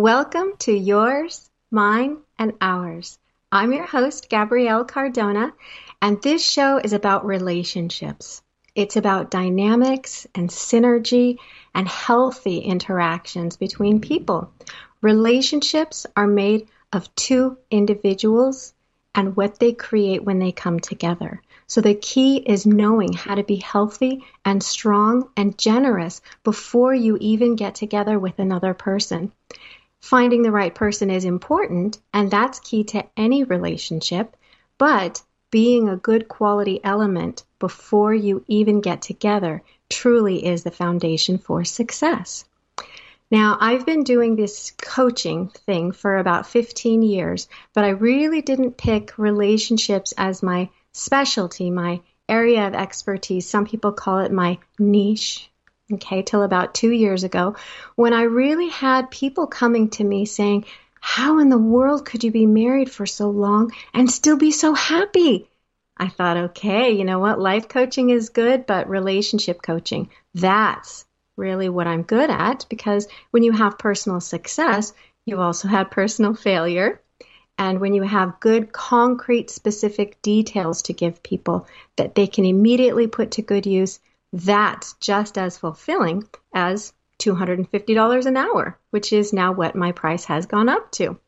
Welcome to Yours, Mine, and Ours. I'm your host, Gabrielle Cardona, and this show is about relationships. It's about dynamics and synergy and healthy interactions between people. Relationships are made of two individuals and what they create when they come together. So the key is knowing how to be healthy and strong and generous before you even get together with another person. Finding the right person is important, and that's key to any relationship, but being a good quality element before you even get together truly is the foundation for success. Now, I've been doing this coaching thing for about 15 years, but I really didn't pick relationships as my specialty, my area of expertise. Some people call it my niche. Okay, till about two years ago, when I really had people coming to me saying, how in the world could you be married for so long and still be so happy? I thought, okay, you know what? Life coaching is good, but relationship coaching, that's really what I'm good at because when you have personal success, you also had personal failure. And when you have good, concrete, specific details to give people that they can immediately put to good use, that's just as fulfilling as $250 an hour, which is now what my price has gone up to.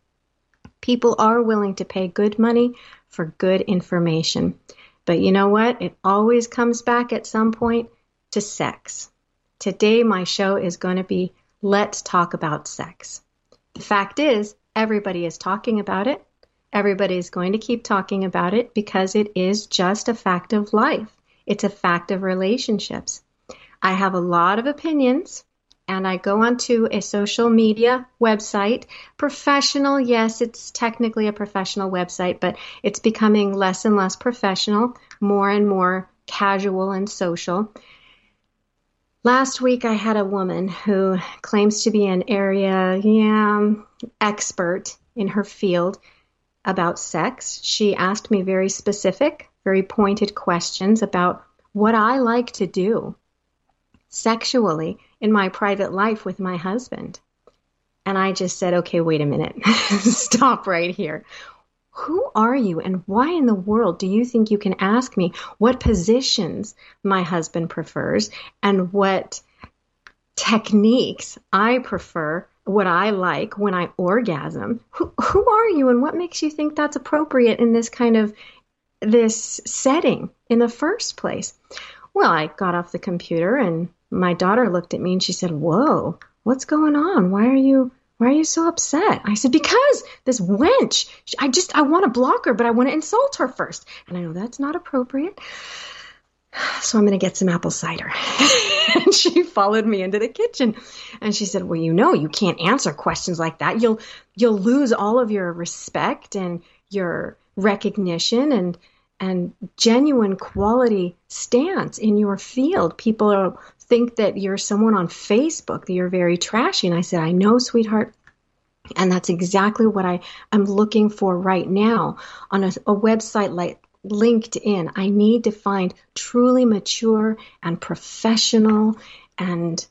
People are willing to pay good money for good information. But you know what? It always comes back at some point to sex. Today, my show is going to be Let's Talk About Sex. The fact is, everybody is talking about it. Everybody is going to keep talking about it because it is just a fact of life. It's a fact of relationships. I have a lot of opinions and I go onto a social media website. Professional, yes, it's technically a professional website, but it's becoming less and less professional, more and more casual and social. Last week, I had a woman who claims to be an area yeah, expert in her field about sex. She asked me very specific, very pointed questions about what I like to do sexually in my private life with my husband. And I just said, okay, wait a minute. Stop right here. Who are you and why in the world do you think you can ask me what positions my husband prefers and what techniques I prefer, what I like when I orgasm? Who, who are you and what makes you think that's appropriate in this kind of this setting in the first place? Well, I got off the computer and my daughter looked at me and she said, Whoa, what's going on? Why are you why are you so upset? I said, Because this wench, I just I want to block her, but I want to insult her first. And I know that's not appropriate. So I'm going to get some apple cider. and she followed me into the kitchen and she said, "Well, you know, you can't answer questions like that. You'll you'll lose all of your respect and your recognition and and genuine quality stance in your field. People are, think that you're someone on Facebook, that you're very trashy. And I said, I know, sweetheart. And that's exactly what I am looking for right now on a, a website like LinkedIn. I need to find truly mature and professional and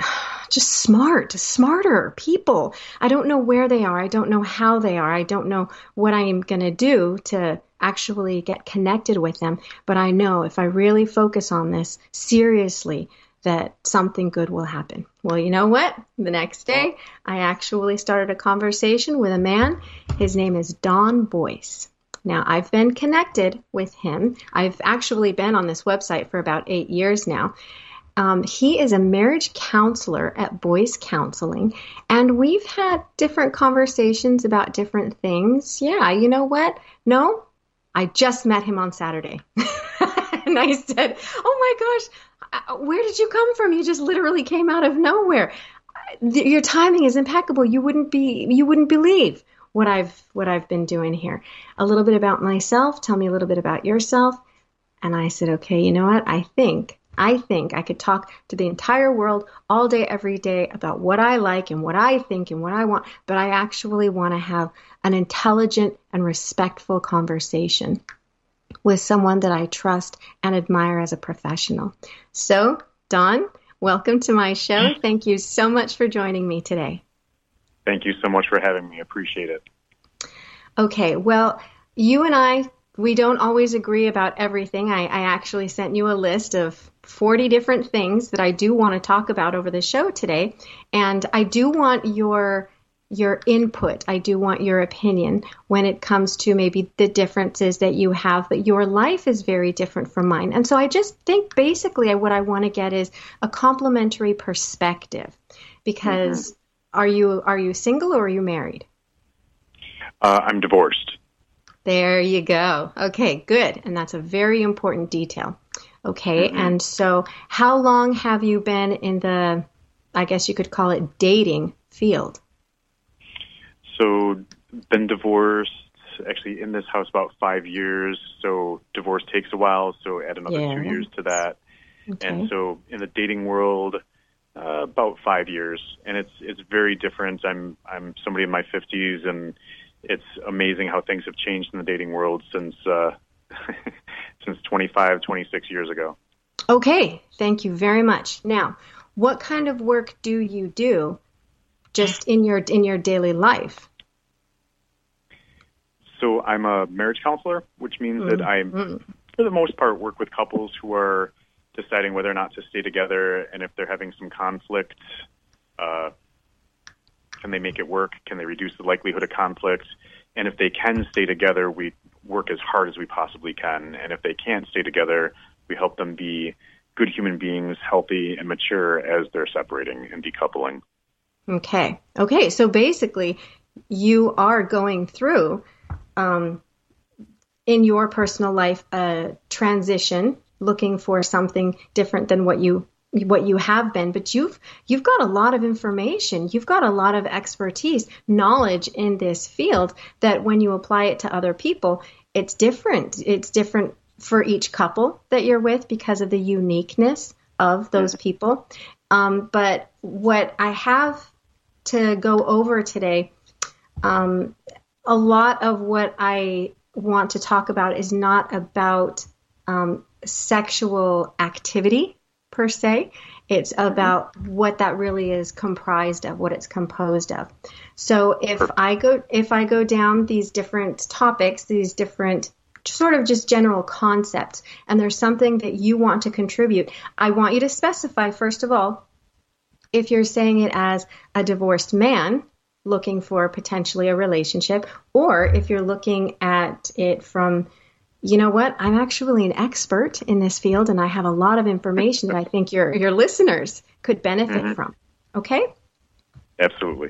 just smart, smarter people. I don't know where they are. I don't know how they are. I don't know what I am going to do to actually get connected with them. But I know if I really focus on this seriously, that something good will happen. Well, you know what? The next day, I actually started a conversation with a man. His name is Don Boice. Now, I've been connected with him. I've actually been on this website for about eight years now. Um, he is a marriage counselor at Boice Counseling, and we've had different conversations about different things. Yeah, you know what? No, I just met him on Saturday. and I said, Oh my gosh, uh, where did you come from? You just literally came out of nowhere. Your timing is impeccable. You wouldn't be, you wouldn't believe what I've, what I've been doing here. A little bit about myself. Tell me a little bit about yourself. And I said, okay, you know what? I think I think I could talk to the entire world all day, every day about what I like and what I think and what I want, but I actually want to have an intelligent and respectful conversation with someone that I trust and admire as a professional. So, Don, welcome to my show. Mm-hmm. Thank you so much for joining me today. Thank you so much for having me. Appreciate it. Okay, well, you and I, we don't always agree about everything. I, I actually sent you a list of 40 different things that I do want to talk about over the show today. And I do want your your input. I do want your opinion when it comes to maybe the differences that you have, but your life is very different from mine. And so I just think basically what I want to get is a complementary perspective because mm-hmm. are you are you single or are you married? Uh, I'm divorced. There you go. Okay, good. And that's a very important detail. Okay, mm-hmm. and so how long have you been in the, I guess you could call it dating field? So, been divorced actually in this house about five years. So, divorce takes a while. So, add another yeah. two years to that. Okay. And so, in the dating world, uh, about five years, and it's it's very different. I'm I'm somebody in my 50s, and it's amazing how things have changed in the dating world since uh, since 25, 26 years ago. Okay, thank you very much. Now, what kind of work do you do just in your in your daily life? So I'm a marriage counselor, which means mm-hmm. that I, for the most part, work with couples who are deciding whether or not to stay together, and if they're having some conflict, uh, can they make it work? Can they reduce the likelihood of conflict? And if they can stay together, we work as hard as we possibly can. And if they can't stay together, we help them be good human beings, healthy and mature as they're separating and decoupling. Okay. Okay. So basically, you are going through um, in your personal life a transition, looking for something different than what you what you have been but you've you've got a lot of information. You've got a lot of expertise knowledge in this field that when you apply it to other people it's different. It's different for each couple that you're with because of the uniqueness of those people. Um, but what i have to go over today um, a lot of what i want to talk about is not about um, sexual activity per se. It's mm-hmm. about what that really is comprised of, what it's composed of. So if I go if I go down these different topics, these different sort of just general concepts, and there's something that you want to contribute, I want you to specify first of all if you're saying it as a divorced man looking for potentially a relationship, or if you're looking at it from you know what? I'm actually an expert in this field and I have a lot of information that I think your your listeners could benefit mm-hmm. from. Okay? Absolutely.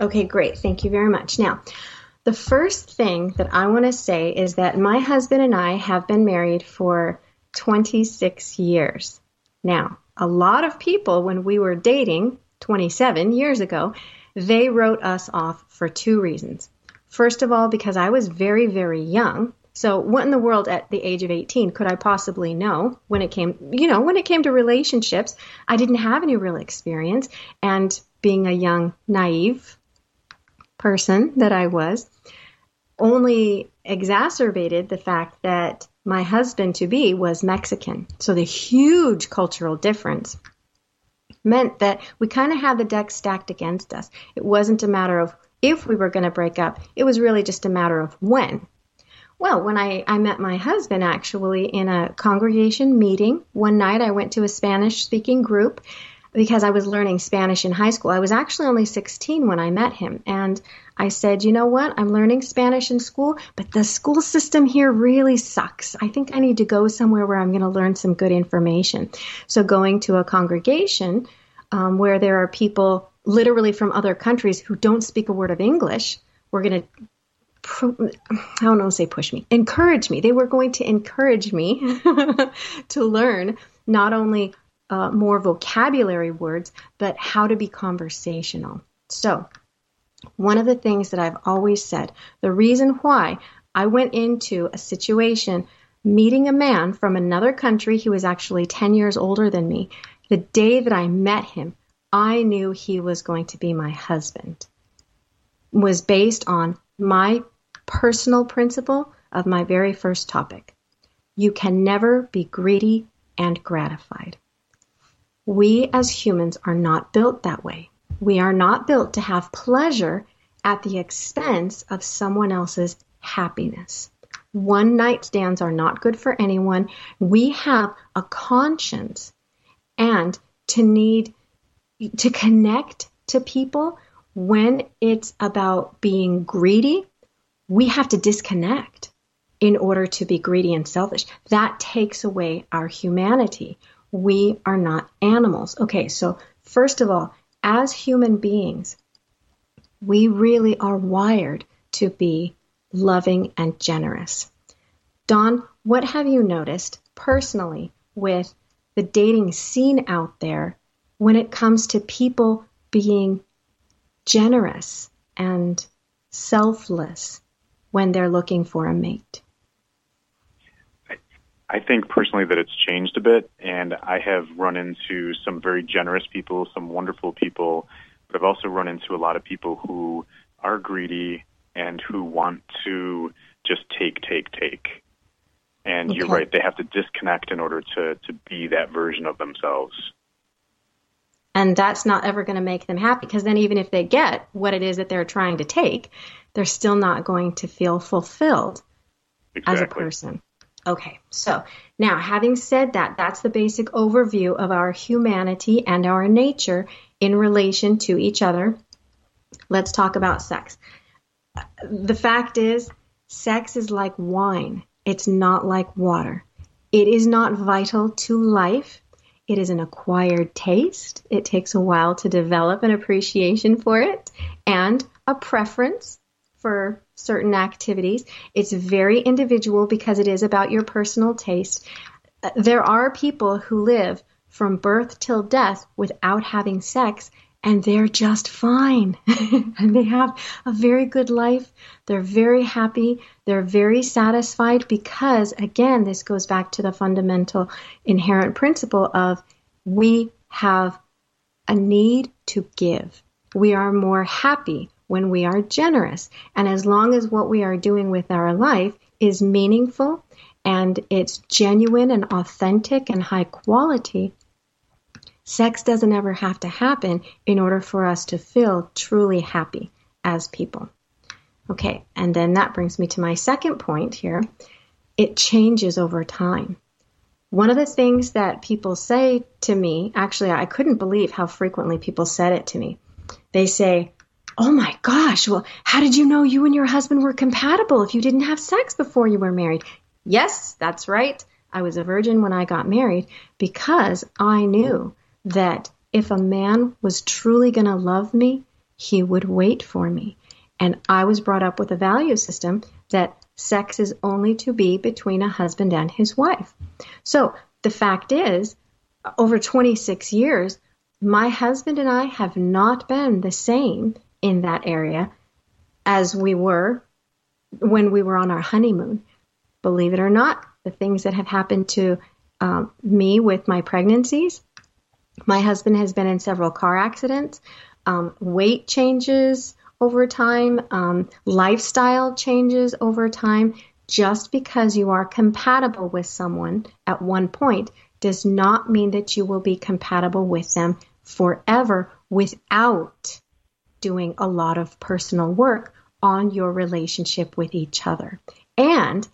Okay, great. Thank you very much. Now, the first thing that I want to say is that my husband and I have been married for 26 years. Now, a lot of people when we were dating 27 years ago, they wrote us off for two reasons. First of all, because I was very, very young so, what in the world at the age of 18 could I possibly know when it came, you know, when it came to relationships? I didn't have any real experience. And being a young, naive person that I was, only exacerbated the fact that my husband to be was Mexican. So, the huge cultural difference meant that we kind of had the deck stacked against us. It wasn't a matter of if we were going to break up, it was really just a matter of when. Well, when I, I met my husband actually in a congregation meeting, one night I went to a Spanish speaking group because I was learning Spanish in high school. I was actually only 16 when I met him. And I said, you know what? I'm learning Spanish in school, but the school system here really sucks. I think I need to go somewhere where I'm going to learn some good information. So going to a congregation um, where there are people literally from other countries who don't speak a word of English, we're going to I don't know, say push me, encourage me. They were going to encourage me to learn not only uh, more vocabulary words, but how to be conversational. So, one of the things that I've always said, the reason why I went into a situation meeting a man from another country, he was actually 10 years older than me, the day that I met him, I knew he was going to be my husband, was based on my personal principle of my very first topic. You can never be greedy and gratified. We as humans are not built that way. We are not built to have pleasure at the expense of someone else's happiness. One night stands are not good for anyone. We have a conscience and to need to connect to people when it's about being greedy, we have to disconnect in order to be greedy and selfish. That takes away our humanity. We are not animals. Okay, so first of all, as human beings, we really are wired to be loving and generous. Don, what have you noticed personally with the dating scene out there when it comes to people being generous and selfless when they're looking for a mate? I think personally that it's changed a bit, and I have run into some very generous people, some wonderful people, but I've also run into a lot of people who are greedy and who want to just take, take, take. And okay. you're right, they have to disconnect in order to, to be that version of themselves. And that's not ever going to make them happy because then, even if they get what it is that they're trying to take, they're still not going to feel fulfilled exactly. as a person. Okay, so now having said that, that's the basic overview of our humanity and our nature in relation to each other. Let's talk about sex. The fact is, sex is like wine, it's not like water. It is not vital to life. It is an acquired taste. It takes a while to develop an appreciation for it and a preference for certain activities. It's very individual because it is about your personal taste. Uh, there are people who live from birth till death without having sex and they're just fine. and they have a very good life. They're very happy. They're very satisfied because, again, this goes back to the fundamental inherent principle of we have a need to give. We are more happy when we are generous. And as long as what we are doing with our life is meaningful and it's genuine and authentic and high quality, sex doesn't ever have to happen in order for us to feel truly happy as people. Okay, and then that brings me to my second point here. It changes over time. One of the things that people say to me, actually, I couldn't believe how frequently people said it to me. They say, Oh my gosh, well, how did you know you and your husband were compatible if you didn't have sex before you were married? Yes, that's right. I was a virgin when I got married because I knew that if a man was truly going to love me, he would wait for me. And I was brought up with a value system that sex is only to be between a husband and his wife. So the fact is, over 26 years, my husband and I have not been the same in that area as we were when we were on our honeymoon. Believe it or not, the things that have happened to um, me with my pregnancies. My husband has been in several car accidents, um, weight changes over time, um, lifestyle changes over time. Just because you are compatible with someone at one point does not mean that you will be compatible with them forever without doing a lot of personal work on your relationship with each other. And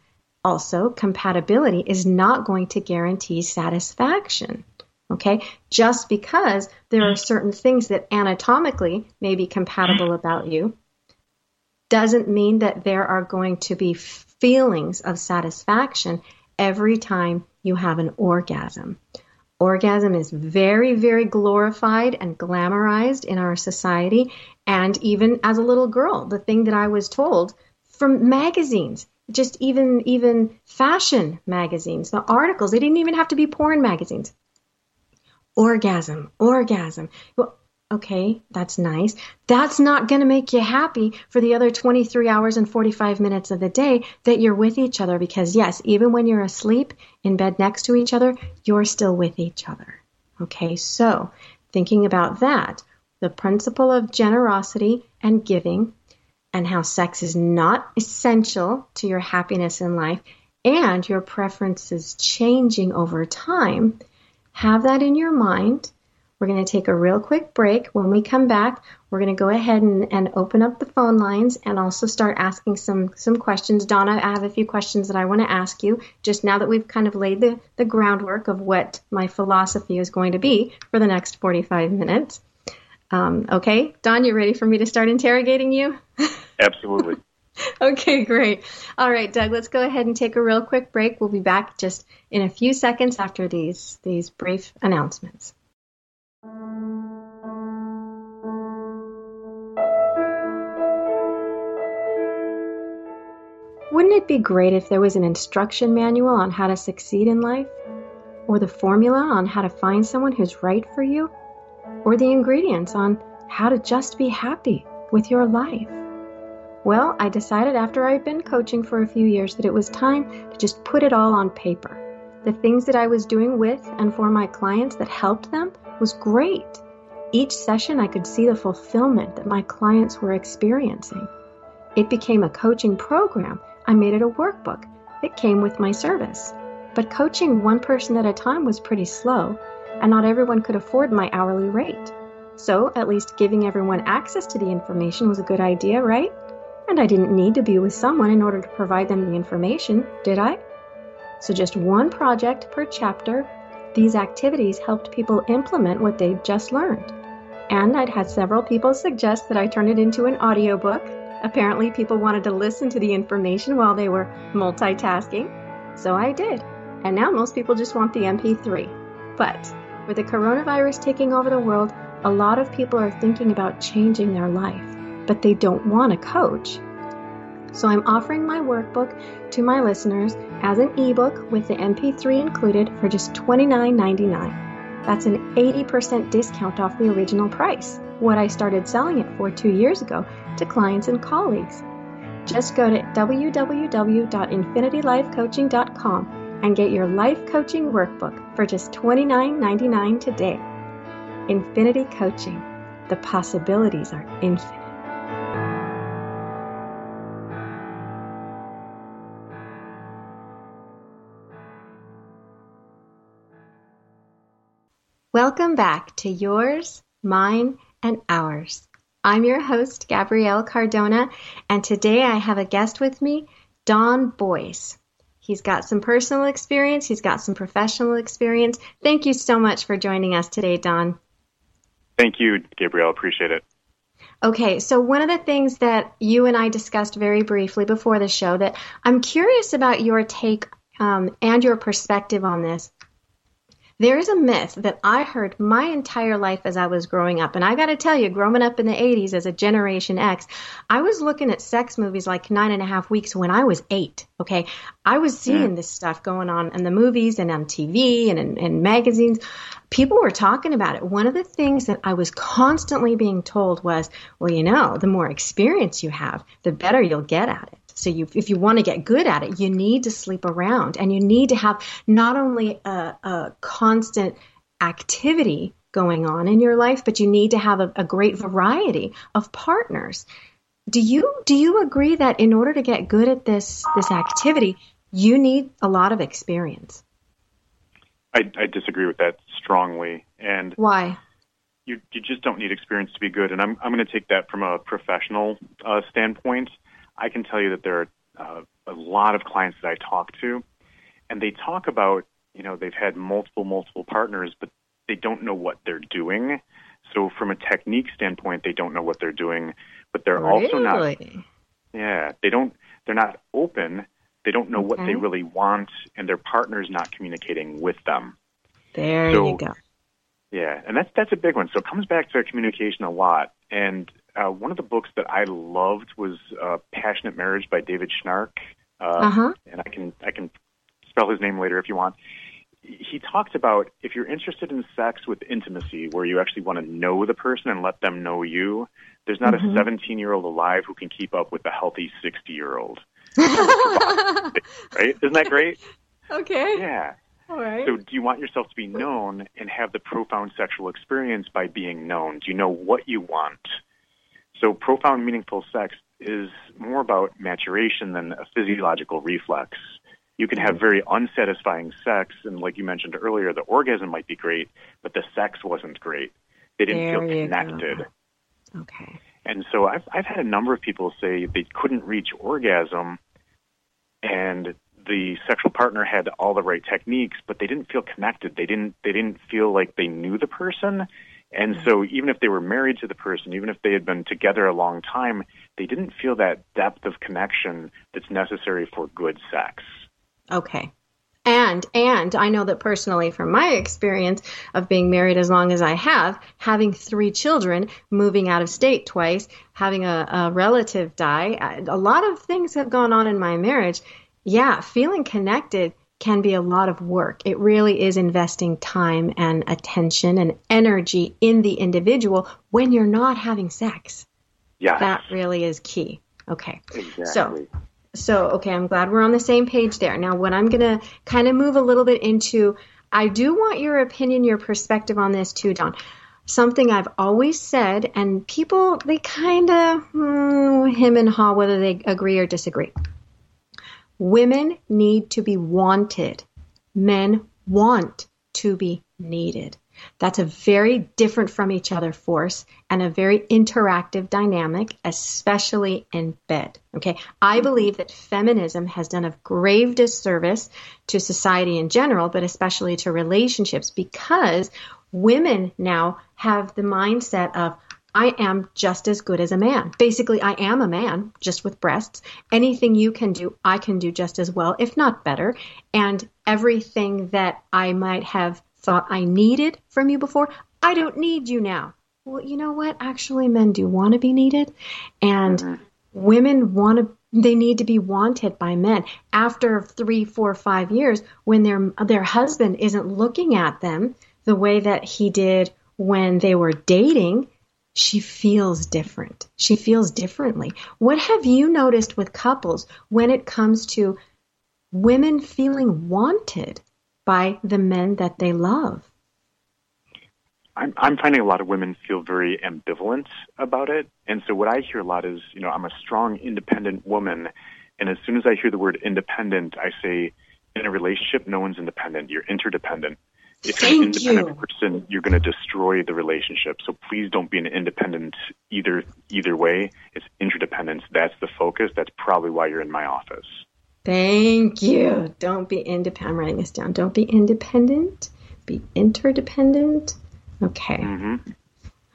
also, compatibility is not going to guarantee satisfaction. Okay? Just because there are mm. certain things that anatomically may be compatible mm. about you doesn't mean that there are going to be feelings of satisfaction every time you have an orgasm. Orgasm is very, very glorified and glamorized in our society. And even as a little girl, the thing that I was told from magazines, just even even fashion magazines, the articles, they didn't even have to be porn magazines. Orgasm, orgasm. Well, Okay, that's nice. That's not going to make you happy for the other 23 hours and 45 minutes of the day that you're with each other because, yes, even when you're asleep in bed next to each other, you're still with each other. Okay, so thinking about that, the principle of generosity and giving, and how sex is not essential to your happiness in life, and your preferences changing over time, have that in your mind We're going to take a real quick break. When we come back, we're going to go ahead and, and open up the phone lines and also start asking some, some questions. Donna, I have a few questions that I want to ask you just now that we've kind of laid the, the groundwork of what my philosophy is going to be for the next 45 minutes. Um, okay, Don, you ready for me to start interrogating you? Absolutely. okay, great. All right, Doug, let's go ahead and take a real quick break. We'll be back just in a few seconds after these these brief announcements. Wouldn't it be great if there was an instruction manual on how to succeed in life? Or the formula on how to find someone who's right for you? Or the ingredients on how to just be happy with your life? Well, I decided after I'd been coaching for a few years that it was time to just put it all on paper. The things that I was doing with and for my clients that helped them was great. Each session, I could see the fulfillment that my clients were experiencing. It became a coaching program. I made it a workbook that came with my service. But coaching one person at a time was pretty slow, and not everyone could afford my hourly rate. So, at least giving everyone access to the information was a good idea, right? And I didn't need to be with someone in order to provide them the information, did I? So, just one project per chapter, these activities helped people implement what they'd just learned. And I'd had several people suggest that I turn it into an audiobook. Apparently, people wanted to listen to the information while they were multitasking. So I did. And now most people just want the MP3. But with the coronavirus taking over the world, a lot of people are thinking about changing their life but they don't want a coach. So I'm offering my workbook to my listeners as an ebook with the MP3 included for just $29.99. That's an 80% discount off the original price, what I started selling it for two years ago to clients and colleagues. Just go to www.infinitylifecoaching.com and get your life coaching workbook for just $29.99 today. Infinity Coaching. The possibilities are infinite. Welcome back to Yours, Mine, and Ours. I'm your host, Gabrielle Cardona, and today I have a guest with me, Don Boice. He's got some personal experience, he's got some professional experience. Thank you so much for joining us today, Don. Thank you, Gabrielle. Appreciate it. Okay, so one of the things that you and I discussed very briefly before the show that I'm curious about your take um, and your perspective on this there is a myth that I heard my entire life as I was growing up. And I got to tell you, growing up in the 80s as a Generation X, I was looking at sex movies like nine and a half weeks when I was eight. Okay. I was mm. seeing yeah. this stuff going on in the movies and on TV and in, in magazines. People were talking about it. One of the things that I was constantly being told was, well, you know, the more experience you have, the better you'll get at it. So you, if you want to get good at it, you need to sleep around and you need to have not only a, a constant activity going on in your life, but you need to have a, a great variety of partners. Do you do you agree that in order to get good at this this activity, you need a lot of experience? I, I disagree with that strongly. And why? You you just don't need experience to be good. And I'm I'm going to take that from a professional uh, standpoint. I can tell you that there are uh, a lot of clients that I talk to, and they talk about, you know, they've had multiple, multiple partners, but they don't know what they're doing. So from a technique standpoint, they don't know what they're doing, but they're really? also not. Yeah, they don't. They're not open. They don't know okay. what they really want, and their partner's not communicating with them. There so, you go. Yeah, and that's that's a big one. So it comes back to communication a lot. And uh, one of the books that I loved was uh, Passionate Marriage by David Schnarch. Uh, uh-huh. And I can I can spell his name later if you want. He talked about if you're interested in sex with intimacy, where you actually want to know the person and let them know you. There's not mm-hmm. a 17 year old alive who can keep up with a healthy 60 year old. right? Isn't that great? Okay. Yeah. All right. So, do you want yourself to be known and have the profound sexual experience by being known? Do you know what you want? So, profound, meaningful sex is more about maturation than a physiological reflex. You can have very unsatisfying sex, and like you mentioned earlier, the orgasm might be great, but the sex wasn't great. They didn't there feel connected. Go. Okay. And so I've I've had a number of people say they couldn't reach orgasm, and the sexual partner had all the right techniques, but they didn't feel connected. They didn't they didn't feel like they knew the person. And mm-hmm. so even if they were married to the person, even if they had been together a long time, they didn't feel that depth of connection that's necessary for good sex. Okay. And and I know that personally from my experience of being married as long as I have, having three children, moving out of state twice, having a, a relative die, a lot of things have gone on in my marriage. Yeah, feeling connected can be a lot of work. It really is investing time and attention and energy in the individual when you're not having sex. Yeah. That really is key. Okay. Exactly. So so, okay, I'm glad we're on the same page there. Now, what I'm going to kind of move a little bit into, I do want your opinion, your perspective on this too, Don. Something I've always said, and people, they kind of hmm, him and haw whether they agree or disagree. Women need to be wanted. Men want to be needed. That's a very different from each other force and a very interactive dynamic, especially in bed. Okay. I believe that feminism has done a grave disservice to society in general, but especially to relationships because women now have the mindset of, I am just as good as a man. Basically, I am a man, just with breasts. Anything you can do, I can do just as well, if not better. And everything that I might have thought I needed from you before, I don't need you now. Well, you know what? Actually, men do want to be needed, and mm-hmm. women want to. They need to be wanted by men. After three, four, five years, when their their husband isn't looking at them the way that he did when they were dating, she feels different. She feels differently. What have you noticed with couples when it comes to women feeling wanted? by the men that they love. I'm, I'm finding a lot of women feel very ambivalent about it. And so what I hear a lot is, you know, I'm a strong, independent woman. And as soon as I hear the word independent, I say, in a relationship, no one's independent. You're interdependent. If Thank you're an independent you. person, you're going to destroy the relationship. So please don't be an independent either either way. It's interdependence. That's the focus. That's probably why you're in my office. Thank you. Don't be independent. I'm writing this down. Don't be independent. Be interdependent. Okay. Mm-hmm.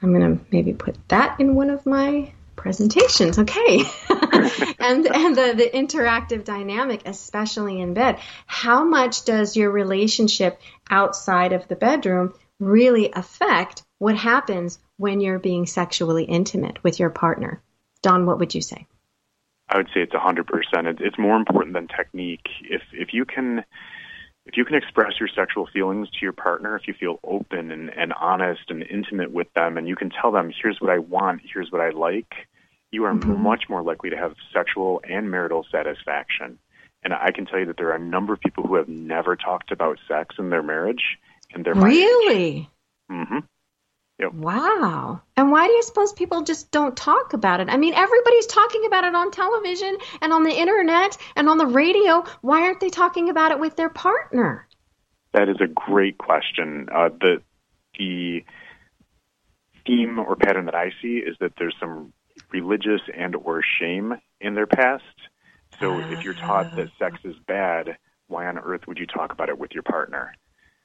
I'm going to maybe put that in one of my presentations. Okay. and and the, the interactive dynamic, especially in bed. How much does your relationship outside of the bedroom really affect what happens when you're being sexually intimate with your partner? Don, what would you say? I would say it's a hundred percent. It's more important than technique. If if you can if you can express your sexual feelings to your partner, if you feel open and, and honest and intimate with them, and you can tell them, here's what I want, here's what I like, you are mm-hmm. much more likely to have sexual and marital satisfaction. And I can tell you that there are a number of people who have never talked about sex in their marriage, and their really. Mm-hmm. Yep. Wow. And why do you suppose people just don't talk about it? I mean, everybody's talking about it on television and on the internet and on the radio. Why aren't they talking about it with their partner? That is a great question. Uh, the the theme or pattern that I see is that there's some religious and or shame in their past. So if you're taught that sex is bad, why on earth would you talk about it with your partner?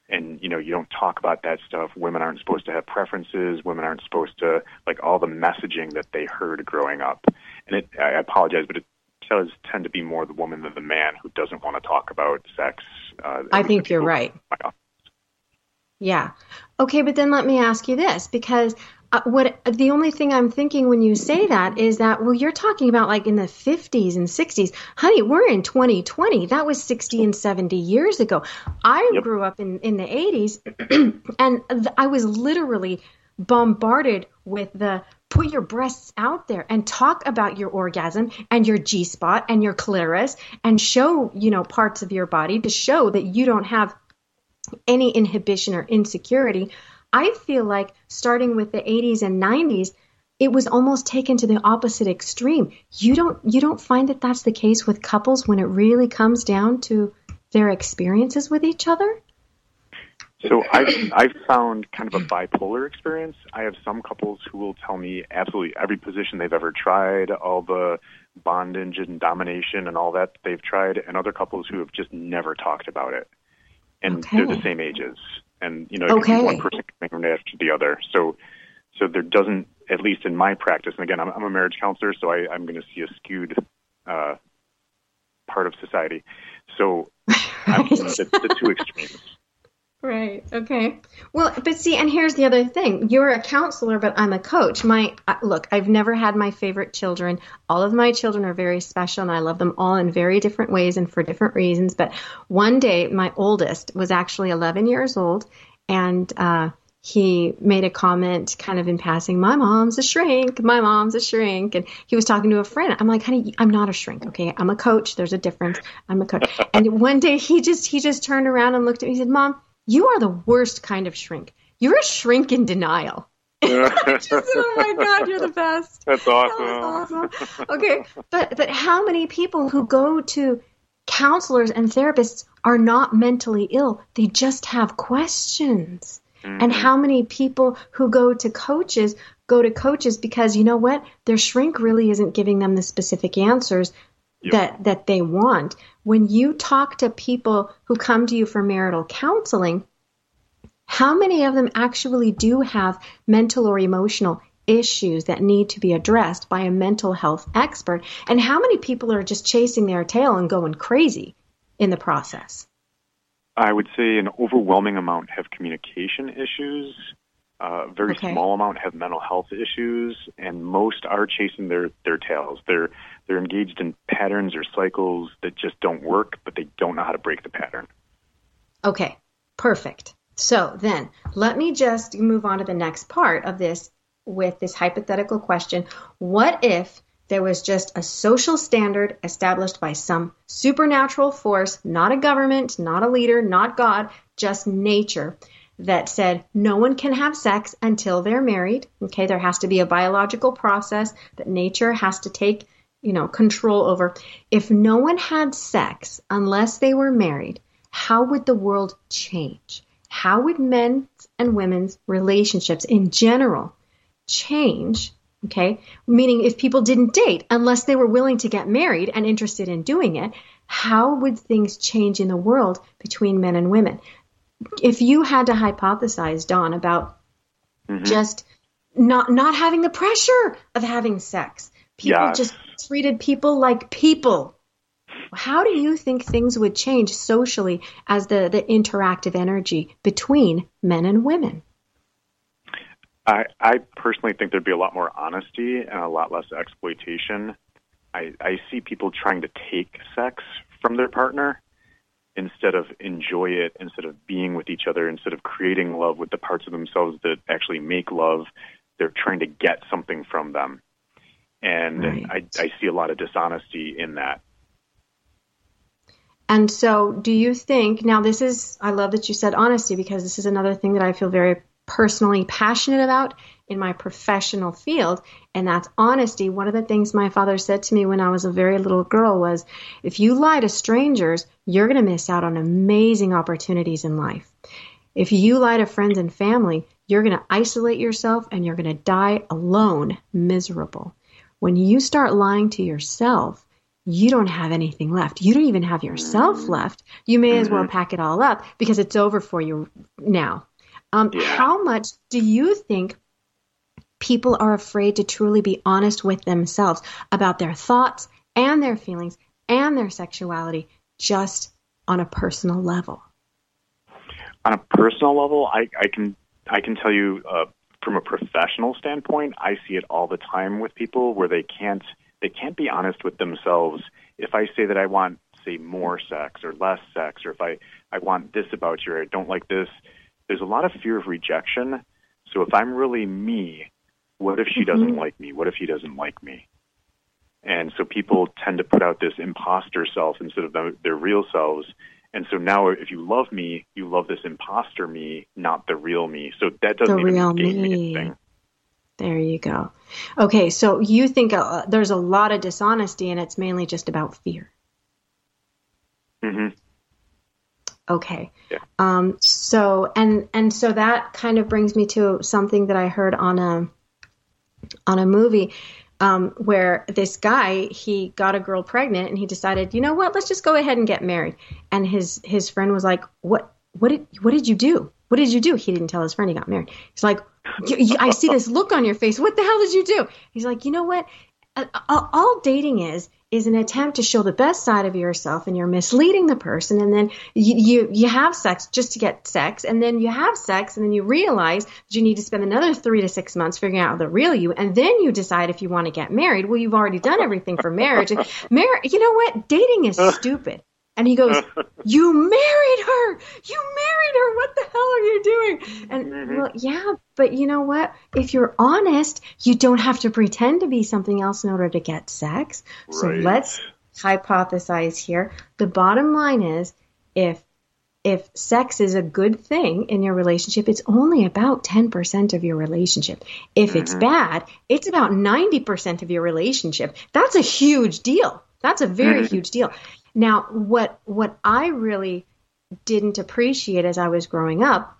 and you know you don't talk about that stuff. Women aren't supposed to have preferences. Women aren't supposed to like all the messaging that they heard growing up. And it i apologize but it does tend to be more the woman than the man who doesn't want to talk about sex uh, i think you're right. yeah. Okay but then let me ask you this because uh, what the only thing I'm thinking when you say that is that well you're talking about like in the 50s and 60s honey we're in 2020 that was 60 and 70 years ago. I yep. grew up in in the 80s and I was literally bombarded with the put your breasts out there and talk about your orgasm and your G spot and your clitoris and show you know parts of your body to show that you don't have any inhibition or insecurity I feel like starting with the 80s and 90s, it was almost taken to the opposite extreme. You don't you don't find that that's the case with couples when it really comes down to their experiences with each other? So I've I've found kind of a bipolar experience. I have some couples who will tell me absolutely every position they've ever tried, all the bondage and domination and all that they've tried, and other couples who have just never talked about it. And okay. they're the same ages. And you know, okay. one person can after the other. So so there doesn't at least in my practice, and again I'm, I'm a marriage counselor, so I, I'm gonna see a skewed uh, part of society. So right. I'm the, the two extremes. Right. Okay. Well, but see, and here's the other thing. You're a counselor, but I'm a coach. My look, I've never had my favorite children. All of my children are very special and I love them all in very different ways and for different reasons. But one day, my oldest was actually 11 years old and uh, he made a comment kind of in passing, my mom's a shrink, my mom's a shrink. And he was talking to a friend. I'm like, honey, I'm not a shrink. Okay. I'm a coach. There's a difference. I'm a coach. and one day he just, he just turned around and looked at me and said, mom, you are the worst kind of shrink. You're a shrink in denial. just, oh my god, you're the best. That's awesome. That awesome. Okay, but but how many people who go to counselors and therapists are not mentally ill? They just have questions. Mm-hmm. And how many people who go to coaches go to coaches because you know what? Their shrink really isn't giving them the specific answers yep. that that they want. When you talk to people who come to you for marital counseling, how many of them actually do have mental or emotional issues that need to be addressed by a mental health expert? And how many people are just chasing their tail and going crazy in the process? I would say an overwhelming amount have communication issues. A very okay. small amount have mental health issues, and most are chasing their their tails. They're they're engaged in patterns or cycles that just don't work, but they don't know how to break the pattern. Okay, perfect. So then let me just move on to the next part of this with this hypothetical question. What if there was just a social standard established by some supernatural force, not a government, not a leader, not God, just nature, that said no one can have sex until they're married. Okay, there has to be a biological process that nature has to take you know, control over. If no one had sex unless they were married, how would the world change? How would men's and women's relationships in general change? Okay, meaning if people didn't date unless they were willing to get married and interested in doing it, how would things change in the world between men and women? If you had to hypothesize, Don, about mm-hmm. just not not having the pressure of having sex, people yes. just treated people like people. How do you think things would change socially as the, the interactive energy between men and women? I, I personally think there'd be a lot more honesty and a lot less exploitation. I, I see people trying to take sex from their partner instead of enjoy it, instead of being with each other, instead of creating love with the parts of themselves that actually make love. They're trying to get something from them and right. I, I see a lot of dishonesty in that. And so, do you think now this is, I love that you said honesty because this is another thing that I feel very personally passionate about in my professional field, and that's honesty. One of the things my father said to me when I was a very little girl was if you lie to strangers, you're going to miss out on amazing opportunities in life. If you lie to friends and family, you're going to isolate yourself and you're going to die alone, miserable. When you start lying to yourself, you don't have anything left. You don't even have yourself left. You may as well mm-hmm. pack it all up because it's over for you now. Um, yeah. How much do you think people are afraid to truly be honest with themselves about their thoughts and their feelings and their sexuality just on a personal level? On a personal level, I, I can I can tell you uh, from a professional standpoint, I see it all the time with people where they can't they can't be honest with themselves. If I say that I want say more sex or less sex or if I I want this about you or I don't like this, there's a lot of fear of rejection. So if I'm really me, what if she mm-hmm. doesn't like me? What if he doesn't like me? And so people tend to put out this imposter self instead of their real selves. And so now, if you love me, you love this imposter me, not the real me. So that doesn't the even gain me. anything. There you go. Okay, so you think uh, there's a lot of dishonesty, and it's mainly just about fear. Mm-hmm. Okay. Yeah. Um, so and and so that kind of brings me to something that I heard on a on a movie um, where this guy he got a girl pregnant and he decided, you know what, let's just go ahead and get married. And his his friend was like, what what did what did you do? What did you do? He didn't tell his friend he got married. He's like, I see this look on your face. What the hell did you do? He's like, you know what? All dating is is an attempt to show the best side of yourself and you're misleading the person and then you, you, you have sex just to get sex and then you have sex and then you realize that you need to spend another three to six months figuring out the real you and then you decide if you want to get married. Well you've already done everything for marriage. And Mar- you know what? Dating is stupid and he goes, You married her! You married her! What the hell are you doing? And mm-hmm. well, yeah, but you know what? If you're honest, you don't have to pretend to be something else in order to get sex. Right. So let's hypothesize here. The bottom line is if if sex is a good thing in your relationship, it's only about 10% of your relationship. If mm-hmm. it's bad, it's about 90% of your relationship. That's a huge deal. That's a very mm-hmm. huge deal. Now, what what I really didn't appreciate as I was growing up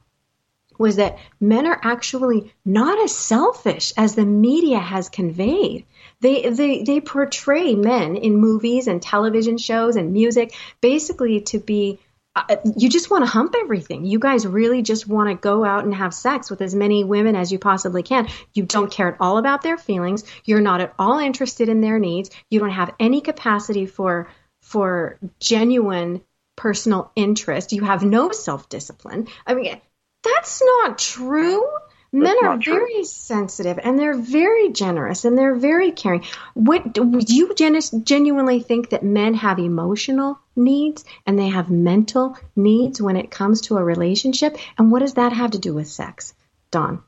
was that men are actually not as selfish as the media has conveyed. They, they, they portray men in movies and television shows and music basically to be, uh, you just want to hump everything. You guys really just want to go out and have sex with as many women as you possibly can. You don't care at all about their feelings. You're not at all interested in their needs. You don't have any capacity for for genuine personal interest. You have no self discipline. I mean, that's not true. Men are very true. sensitive and they're very generous and they're very caring. What do you genuinely think that men have emotional needs and they have mental needs when it comes to a relationship? And what does that have to do with sex, Don?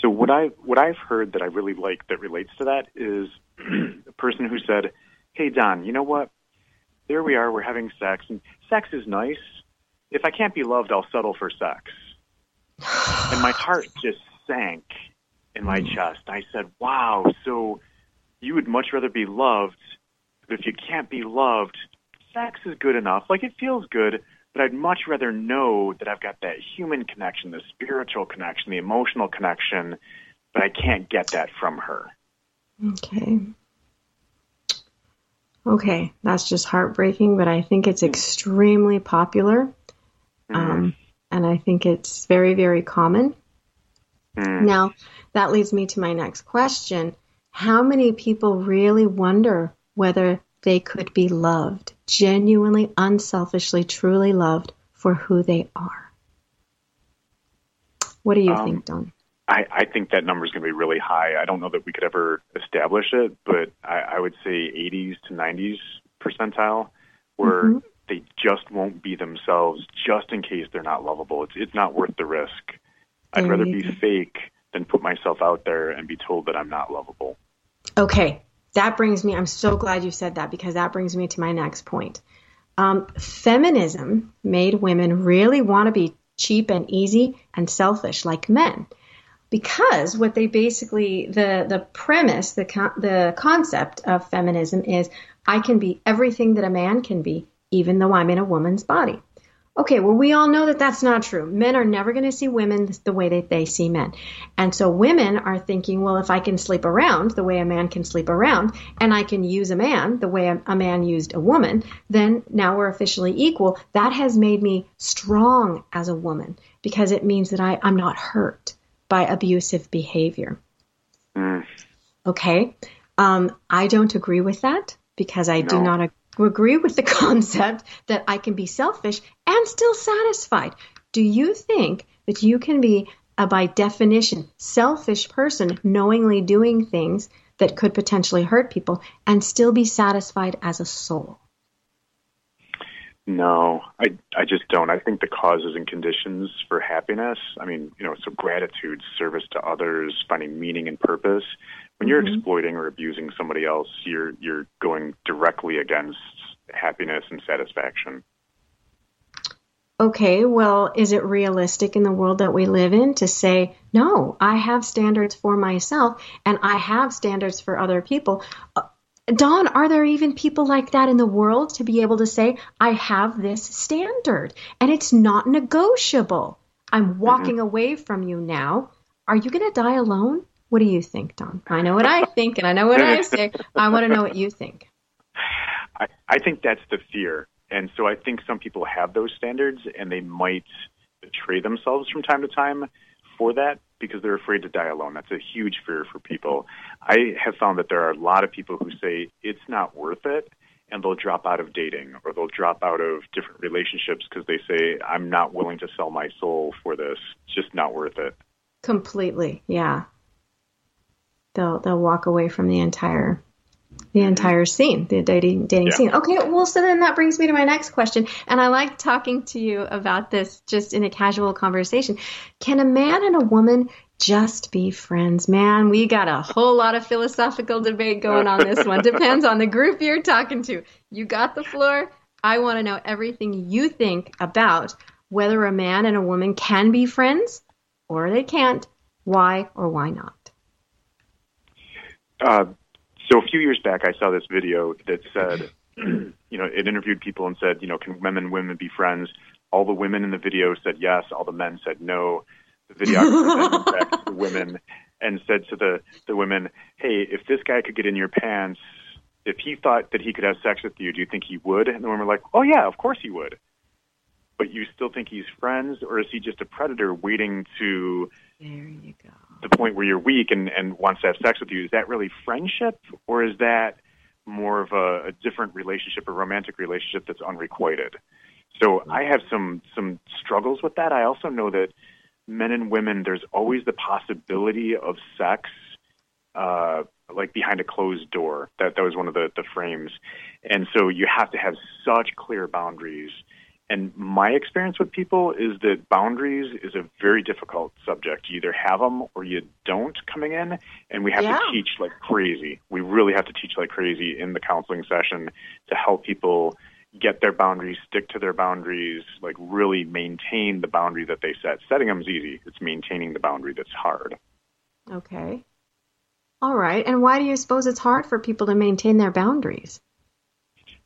So what I what I've heard that I really like that relates to that is a person who said, "Hey Don, you know what? There we are, we're having sex, and sex is nice. If I can't be loved, I'll settle for sex. And my heart just sank in my mm. chest. I said, wow, so you would much rather be loved, but if you can't be loved, sex is good enough. Like it feels good, but I'd much rather know that I've got that human connection, the spiritual connection, the emotional connection, but I can't get that from her. Okay. Okay, that's just heartbreaking, but I think it's extremely popular. Mm-hmm. Um, and I think it's very, very common. Mm. Now, that leads me to my next question. How many people really wonder whether they could be loved, genuinely, unselfishly, truly loved for who they are? What do you um, think, Don? I, I think that number is going to be really high. I don't know that we could ever establish it, but I, I would say 80s to 90s percentile, where mm-hmm. they just won't be themselves, just in case they're not lovable. It's it's not worth the risk. I'd rather be fake than put myself out there and be told that I'm not lovable. Okay, that brings me. I'm so glad you said that because that brings me to my next point. Um, feminism made women really want to be cheap and easy and selfish like men because what they basically the the premise the the concept of feminism is I can be everything that a man can be even though I'm in a woman's body. Okay, well we all know that that's not true. Men are never going to see women the way that they see men. And so women are thinking, well if I can sleep around the way a man can sleep around and I can use a man the way a, man used a woman, then now we're officially equal. That has made me strong as a woman because it means that I, I'm not hurt by abusive behavior. Mm. Okay. Um, I don't agree with that because I no. do not ag- agree with the concept that I can be selfish and still satisfied. Do you think that you can be a, by definition, selfish person knowingly doing things that could potentially hurt people and still be satisfied as a soul? No, I I just don't. I think the causes and conditions for happiness. I mean, you know, so gratitude, service to others, finding meaning and purpose. When you're mm-hmm. exploiting or abusing somebody else, you're you're going directly against happiness and satisfaction. Okay, well, is it realistic in the world that we live in to say, no, I have standards for myself and I have standards for other people? Don, are there even people like that in the world to be able to say, I have this standard and it's not negotiable? I'm mm-hmm. walking mm-hmm. away from you now. Are you going to die alone? What do you think, Don? I know what I think and I know what I say. I want to know what you think. I, I think that's the fear. And so I think some people have those standards and they might betray themselves from time to time for that because they're afraid to die alone. That's a huge fear for people. I have found that there are a lot of people who say it's not worth it and they'll drop out of dating or they'll drop out of different relationships because they say I'm not willing to sell my soul for this. It's just not worth it. Completely. Yeah. They'll they'll walk away from the entire the mm-hmm. entire scene, the dating dating yeah. scene. Okay, well, so then that brings me to my next question, and I like talking to you about this just in a casual conversation. Can a man and a woman just be friends? Man, we got a whole lot of philosophical debate going on this one. Depends on the group you're talking to. You got the floor. I want to know everything you think about whether a man and a woman can be friends or they can't. Why or why not? Uh, so a few years back, I saw this video that said, you know, it interviewed people and said, you know, can men and women be friends? All the women in the video said yes. All the men said no. The videographer then went back to the women and said to the the women, "Hey, if this guy could get in your pants, if he thought that he could have sex with you, do you think he would?" And the women were like, "Oh yeah, of course he would." But you still think he's friends, or is he just a predator waiting to there you go. The point where you're weak and, and wants to have sex with you. Is that really friendship or is that more of a, a different relationship, a romantic relationship that's unrequited? So I have some some struggles with that. I also know that men and women, there's always the possibility of sex, uh, like behind a closed door. That that was one of the the frames, and so you have to have such clear boundaries and my experience with people is that boundaries is a very difficult subject. You either have them or you don't coming in, and we have yeah. to teach like crazy. We really have to teach like crazy in the counseling session to help people get their boundaries, stick to their boundaries, like really maintain the boundary that they set. Setting them is easy. It's maintaining the boundary that's hard. Okay. All right. And why do you suppose it's hard for people to maintain their boundaries?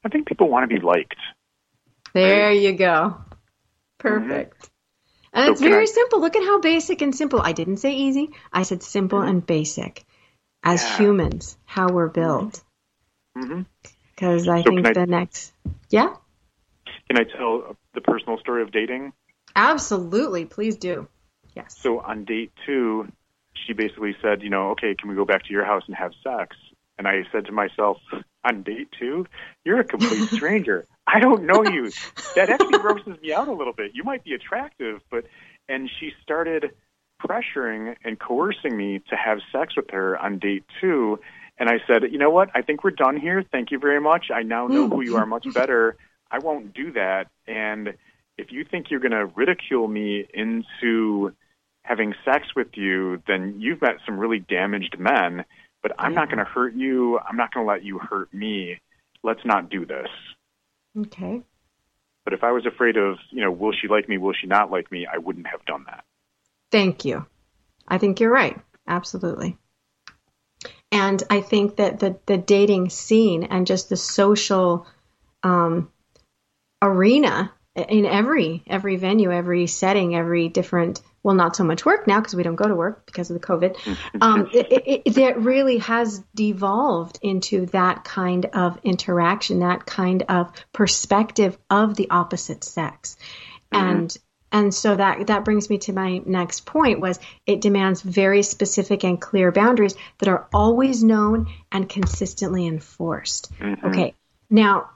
I think people want to be liked. There right? you go. Perfect. Mm-hmm. And so it's very I... simple. Look at how basic and simple. I didn't say easy. I said simple mm-hmm. and basic. As yeah. humans, how we're built. Mm-hmm. Because. I so think I... the next, yeah. Can I tell uh, the personal story of dating? Absolutely, please do. Yes. So on date two, she basically said, you know, okay, can we go back to your house and have sex? And I said to myself, on date two, you're a complete stranger. I don't know you. That actually grosses me out a little bit. You might be attractive, but and she started pressuring and coercing me to have sex with her on date two. And I said, you know what? I think we're done here. Thank you very much. I now know hmm. who you are much better. I won't do that. And if you think you're going to ridicule me into having sex with you, then you've met some really damaged men. But I'm not hmm. going to hurt you. I'm not going to let you hurt me. Let's not do this. Okay. But if I was afraid of, you know, will she like me, will she not like me, I wouldn't have done that. Thank you. I think you're right. Absolutely. And I think that the, the dating scene and just the social um, arena in every every venue, every setting, every different well, not so much work now because we don't go to work because of the COVID. Um, it, it, it, really has devolved into that kind of interaction, that kind of perspective of the opposite sex, mm-hmm. and and so that that brings me to my next point was it demands very specific and clear boundaries that are always known and consistently enforced. Mm-hmm. Okay, now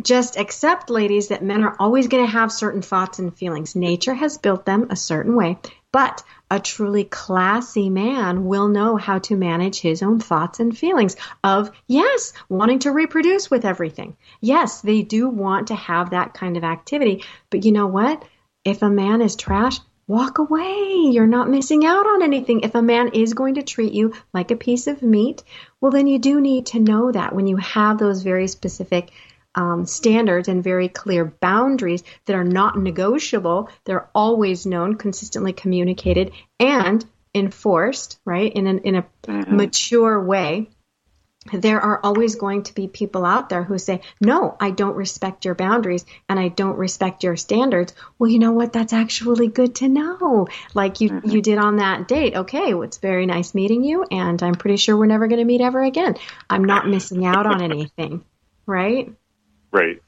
just accept, ladies, that men are always going to have certain thoughts and feelings. Nature has built them a certain way, but a truly classy man will know how to manage his own thoughts and feelings of, yes, wanting to reproduce with everything. Yes, they do want to have that kind of activity, but you know what? If a man is trash, walk away. You're not missing out on anything. If a man is going to treat you like a piece of meat, well, then you do need to know that when you have those very specific um, standards and very clear boundaries that are not negotiable. They're always known, consistently communicated, and enforced, right, in, an, in a mature way. There are always going to be people out there who say, no, I don't respect your boundaries and I don't respect your standards. Well, you know what? That's actually good to know. Like you, mm-hmm. you did on that date. Okay. Well, it's very nice meeting you. And I'm pretty sure we're never going to meet ever again. I'm not missing out on anything. Right? Right.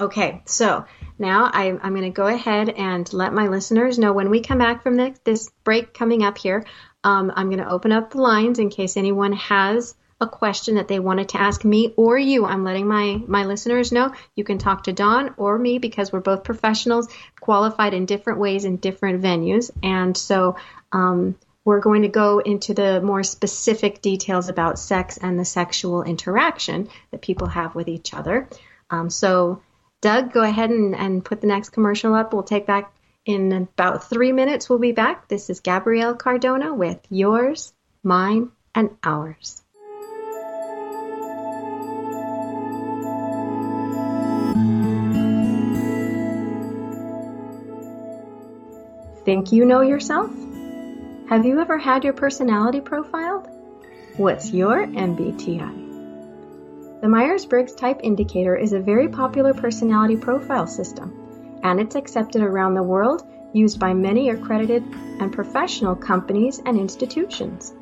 Okay. So now I, am going to go ahead and let my listeners know when we come back from this, this break coming up here, um, I'm going to open up the lines in case anyone has a question that they wanted to ask me or you. I'm letting my, my listeners know you can talk to Don or me because we're both professionals qualified in different ways in different venues. And so um, we're going to go into the more specific details about sex and the sexual interaction that people have with each other. Um, so, Doug, go ahead and, and put the next commercial up. We'll take back in about three minutes. We'll be back. This is Gabrielle Cardona with yours, mine, and ours. Think you know yourself? Have you ever had your personality profiled? What's your MBTI? The Myers Briggs Type Indicator is a very popular personality profile system, and it's accepted around the world, used by many accredited and professional companies and institutions.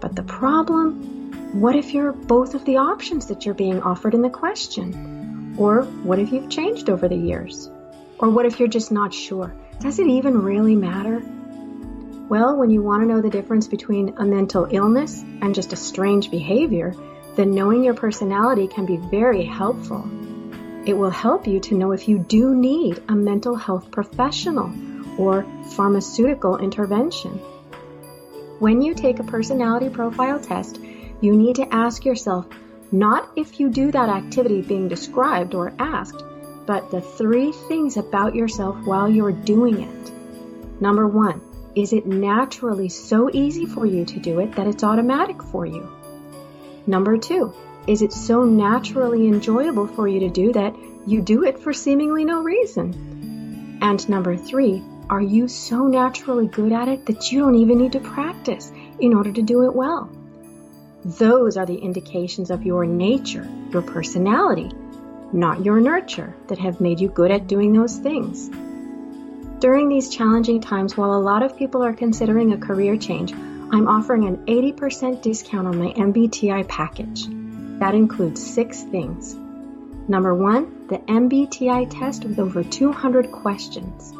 But the problem what if you're both of the options that you're being offered in the question? Or what if you've changed over the years? Or what if you're just not sure? Does it even really matter? Well, when you want to know the difference between a mental illness and just a strange behavior, then knowing your personality can be very helpful. It will help you to know if you do need a mental health professional or pharmaceutical intervention. When you take a personality profile test, you need to ask yourself not if you do that activity being described or asked, but the three things about yourself while you're doing it. Number one, is it naturally so easy for you to do it that it's automatic for you? Number two, is it so naturally enjoyable for you to do that you do it for seemingly no reason? And number three, are you so naturally good at it that you don't even need to practice in order to do it well? Those are the indications of your nature, your personality, not your nurture, that have made you good at doing those things. During these challenging times, while a lot of people are considering a career change, I'm offering an 80% discount on my MBTI package. That includes six things. Number one, the MBTI test with over 200 questions.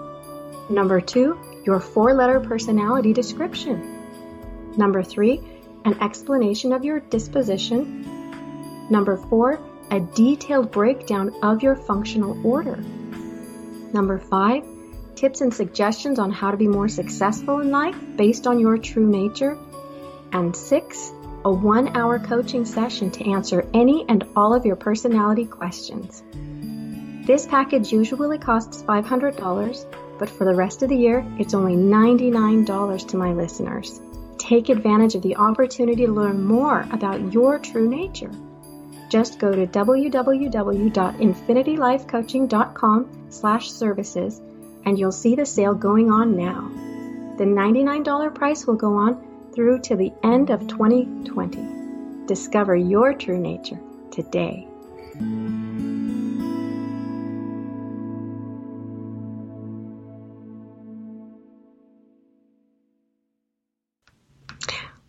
Number two, your four letter personality description. Number three, an explanation of your disposition. Number four, a detailed breakdown of your functional order. Number five, tips and suggestions on how to be more successful in life based on your true nature. And six, a one hour coaching session to answer any and all of your personality questions. This package usually costs $500, but for the rest of the year, it's only $99 to my listeners. Take advantage of the opportunity to learn more about your true nature just go to www.infinitylifecoaching.com slash services and you'll see the sale going on now. The $99 price will go on through to the end of 2020. Discover your true nature today.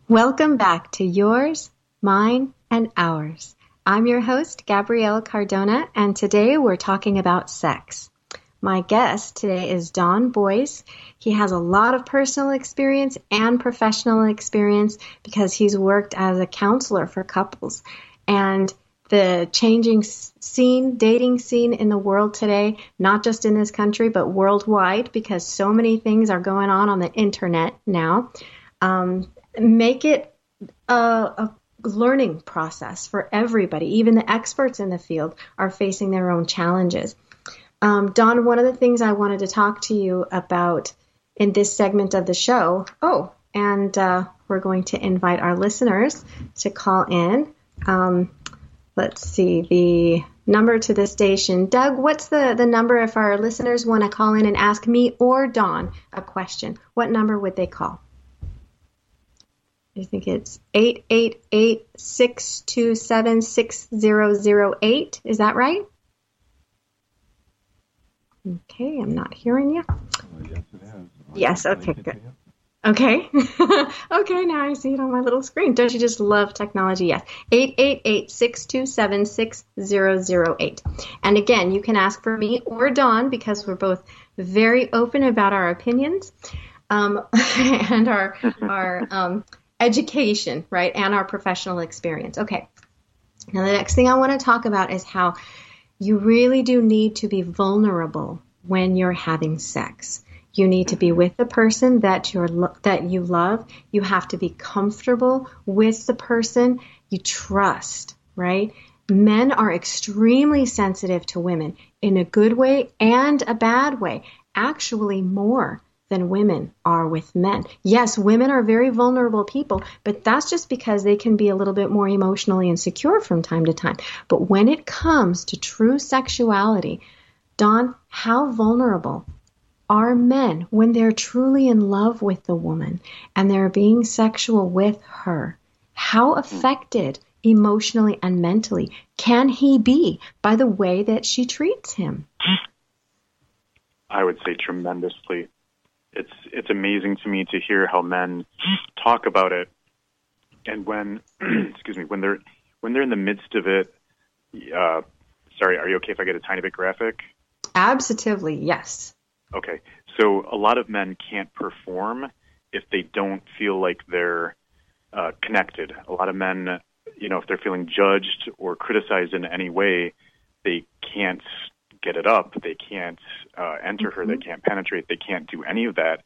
Welcome back to yours, mine, and ours. I'm your host, Gabrielle Cardona, and today we're talking about sex. My guest today is Don Boice. He has a lot of personal experience and professional experience because he's worked as a counselor for couples. And the changing scene, dating scene in the world today, not just in this country, but worldwide, because so many things are going on on the internet now, um, make it a, a learning process for everybody. Even the experts in the field are facing their own challenges. Um, Don, one of the things I wanted to talk to you about in this segment of the show, oh, and uh, we're going to invite our listeners to call in. Um, let's see, the number to the station. Doug, what's the, the number if our listeners want to call in and ask me or Don a question? What number would they call? I think it's 888-627-6008. Is that right? Okay, I'm not hearing you. yes, it has. Yes, okay, good. Okay. okay, now I see it on my little screen. Don't you just love technology? Yes. 888-627-6008. And again, you can ask for me or Don because we're both very open about our opinions um, and our our um, education, right, and our professional experience. Okay. Now the next thing I want to talk about is how you really do need to be vulnerable when you're having sex. You need to be with the person that you're that you love. You have to be comfortable with the person you trust, right? Men are extremely sensitive to women in a good way and a bad way, actually more than women are with men. Yes, women are very vulnerable people, but that's just because they can be a little bit more emotionally insecure from time to time. But when it comes to true sexuality, Don, how vulnerable are men when they're truly in love with the woman and they're being sexual with her? How affected emotionally and mentally can he be by the way that she treats him? I would say tremendously. It's it's amazing to me to hear how men talk about it, and when excuse me when they're when they're in the midst of it. Uh, sorry, are you okay if I get a tiny bit graphic? Absolutely, yes. Okay. So a lot of men can't perform if they don't feel like they're uh, connected. A lot of men, you know, if they're feeling judged or criticized in any way, they can't get it up. They can't uh, enter mm-hmm. her. They mm-hmm. can't penetrate. They can't do any of that.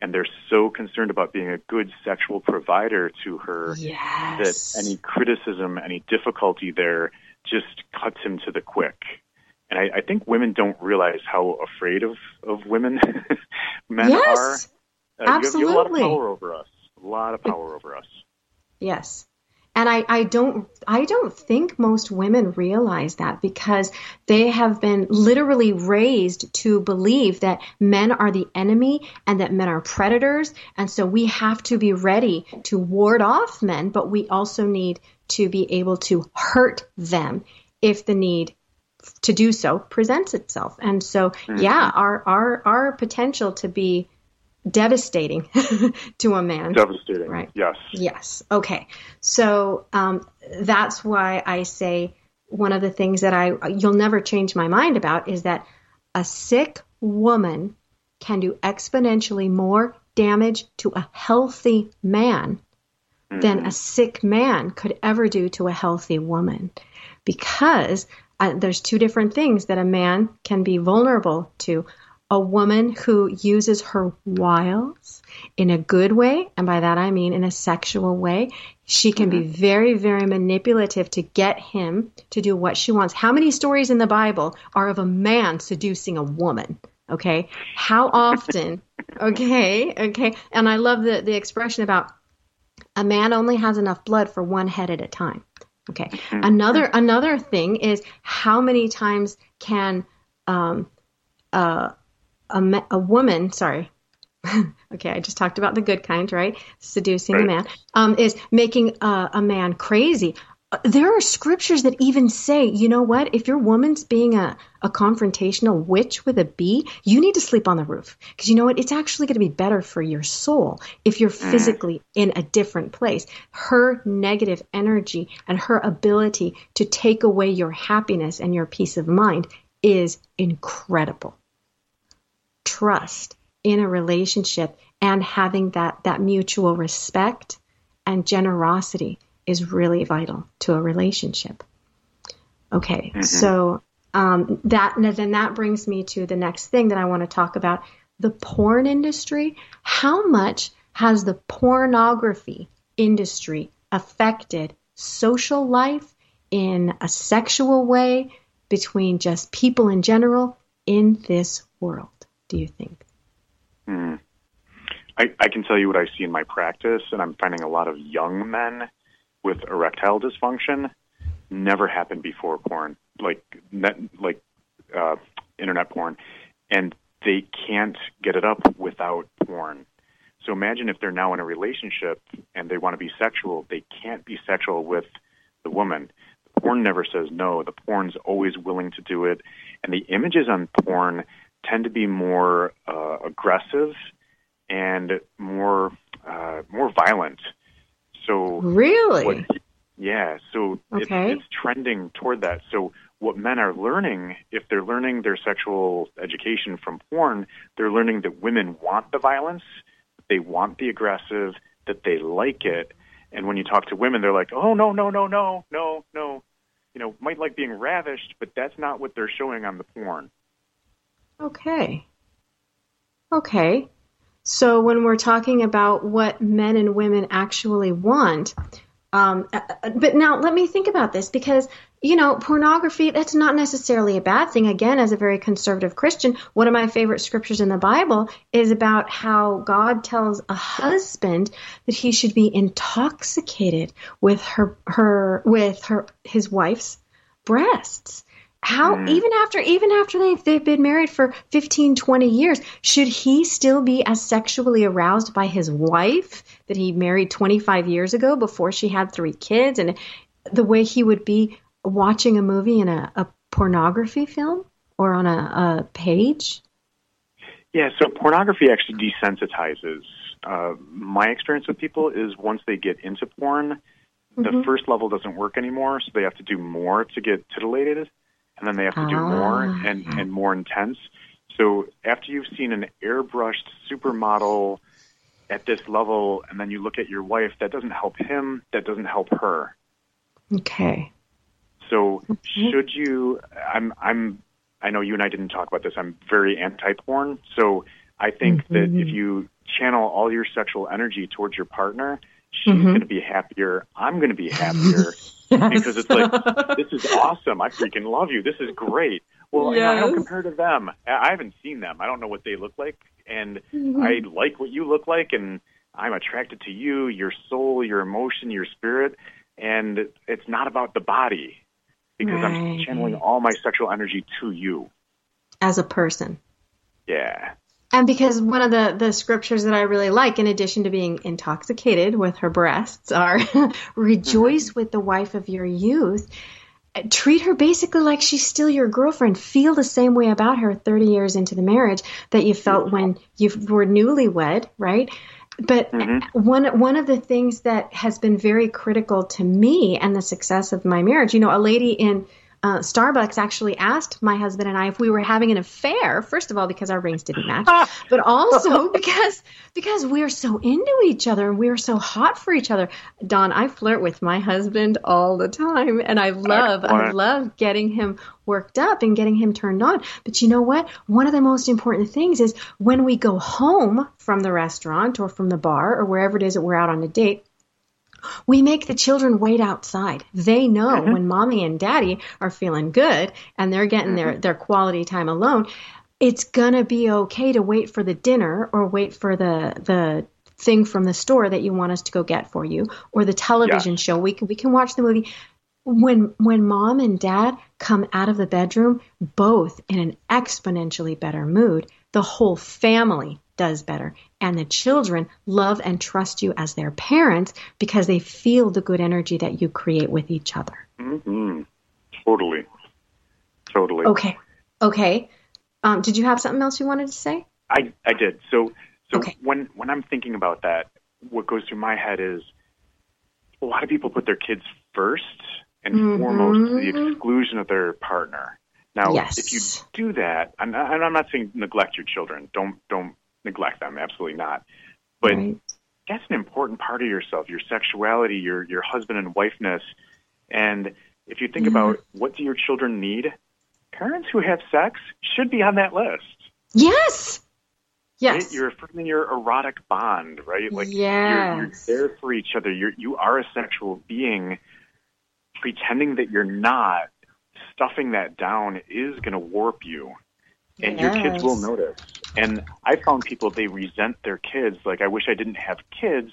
And they're so concerned about being a good sexual provider to her yes. that any criticism, any difficulty there just cuts him to the quick and I, I think women don't realize how afraid of of women men yes, are. Uh, absolutely. You have, you have a lot of power over us. A lot of power over us. Yes. And I, I don't I don't think most women realize that because they have been literally raised to believe that men are the enemy and that men are predators and so we have to be ready to ward off men but we also need to be able to hurt them if the need to do so presents itself. And so, yeah, our, our, our potential to be devastating to a man. Devastating. Right. Yes. Yes. Okay. So, um, that's why I say one of the things that I, you'll never change my mind about is that a sick woman can do exponentially more damage to a healthy man mm-hmm. than a sick man could ever do to a healthy woman because uh, there's two different things that a man can be vulnerable to. A woman who uses her wiles in a good way, and by that I mean in a sexual way, she can mm-hmm. be very, very manipulative to get him to do what she wants. How many stories in the Bible are of a man seducing a woman? Okay. How often? okay. Okay. And I love the, the expression about a man only has enough blood for one head at a time. Okay. Mm-hmm. Another another thing is how many times can um, uh, a a woman, sorry, okay, I just talked about the good kind, right? Seducing right. a man um, is making uh, a man crazy there are scriptures that even say, you know what? If your woman's being a, a confrontational witch with a bee, you need to sleep on the roof. Because you know what? It's actually going to be better for your soul if you're mm. physically in a different place. Her negative energy and her ability to take away your happiness and your peace of mind is incredible. Trust in a relationship and having that, that mutual respect and generosity is really vital to a relationship. Okay, mm-hmm. so um, that then that brings me to the next thing that I want to talk about: the porn industry. How much has the pornography industry affected social life in a sexual way between just people in general in this world? Do you think? Mm. I, I can tell you what I see in my practice, and I'm finding a lot of young men with erectile dysfunction never happened before porn, like net, like uh, internet porn, and they can't get it up without porn. So imagine if they're now in a relationship and they want to be sexual, they can't be sexual with the woman. The porn never says no. The porn's always willing to do it. And the images on porn tend to be more uh, aggressive and more uh, more violent. So really, what, yeah. So okay. it's, it's trending toward that. So what men are learning, if they're learning their sexual education from porn, they're learning that women want the violence, they want the aggressive, that they like it. And when you talk to women, they're like, "Oh no, no, no, no, no, no." You know, might like being ravished, but that's not what they're showing on the porn. Okay. Okay. So when we're talking about what men and women actually want, um, uh, uh, but now let me think about this because you know, pornography, that's not necessarily a bad thing. Again, as a very conservative Christian, one of my favorite scriptures in the Bible is about how God tells a husband that he should be intoxicated with her, her, with her, his wife's breasts. How, mm. even after, even after they've, they've been married for 15, 20 years, should he still be as sexually aroused by his wife that he married 25 years ago before she had three kids and the way he would be watching a movie in a, a pornography film or on a, a, page? Yeah, so pornography actually desensitizes. Uh, my experience with people is once they get into porn, the mm-hmm. first level doesn't work anymore, so they have to do more to get titillated, and then they have to do more ah. and, and more intense. So after you've seen an airbrushed supermodel at this level, and then you look at your wife, that doesn't help him, that doesn't help her. Okay. So should you? I'm I'm I know you and I didn't talk about this. I'm very anti-porn. So I think mm-hmm. that if you channel all your sexual energy towards your partner, she's mm-hmm. going to be happier. I'm going to be happier yes. because it's like this is awesome. I freaking love you. This is great. Well, yes. I don't compare to them. I haven't seen them. I don't know what they look like, and mm-hmm. I like what you look like, and I'm attracted to you, your soul, your emotion, your spirit, and it's not about the body because right. I'm channeling all my sexual energy to you as a person. Yeah. And because one of the, the scriptures that I really like, in addition to being intoxicated with her breasts, are rejoice mm-hmm. with the wife of your youth. Treat her basically like she's still your girlfriend. Feel the same way about her 30 years into the marriage that you felt when you were newlywed, right? But mm-hmm. one one of the things that has been very critical to me and the success of my marriage, you know, a lady in uh, Starbucks actually asked my husband and I if we were having an affair. First of all, because our rings didn't match, but also because because we're so into each other and we're so hot for each other. Don, I flirt with my husband all the time, and I love I love getting him worked up and getting him turned on. But you know what? One of the most important things is when we go home from the restaurant or from the bar or wherever it is that we're out on a date we make the children wait outside. They know mm-hmm. when mommy and daddy are feeling good and they're getting mm-hmm. their, their quality time alone, it's gonna be okay to wait for the dinner or wait for the the thing from the store that you want us to go get for you or the television yeah. show. We can we can watch the movie. When when mom and dad come out of the bedroom, both in an exponentially better mood, the whole family does better. And the children love and trust you as their parents because they feel the good energy that you create with each other. Mm-hmm. Totally. Totally. Okay. Okay. Um, did you have something else you wanted to say? I, I did. So, so okay. when, when I'm thinking about that, what goes through my head is a lot of people put their kids first and mm-hmm. foremost to the exclusion of their partner. Now, yes. if you do that, I'm not, I'm not saying neglect your children. Don't don't neglect them. Absolutely not. But right. that's an important part of yourself, your sexuality, your your husband and wifeness. And if you think mm-hmm. about what do your children need, parents who have sex should be on that list. Yes. Yes. Right? You're affirming your erotic bond, right? Like yes. you're, you're there for each other. You're you are a sexual being. Pretending that you're not, stuffing that down is going to warp you and yes. your kids will notice. And I found people they resent their kids. Like I wish I didn't have kids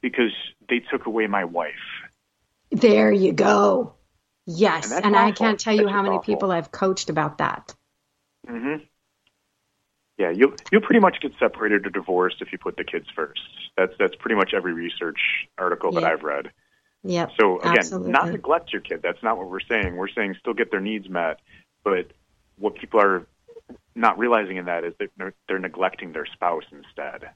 because they took away my wife. There you go. Yes, and, and I can't tell you that's how many awful. people I've coached about that. Mm-hmm. Yeah, you'll you'll pretty much get separated or divorced if you put the kids first. That's that's pretty much every research article that I've read. Yeah. So again, absolutely. not neglect your kid. That's not what we're saying. We're saying still get their needs met, but what people are not realizing in that is that they're, neglecting their spouse instead.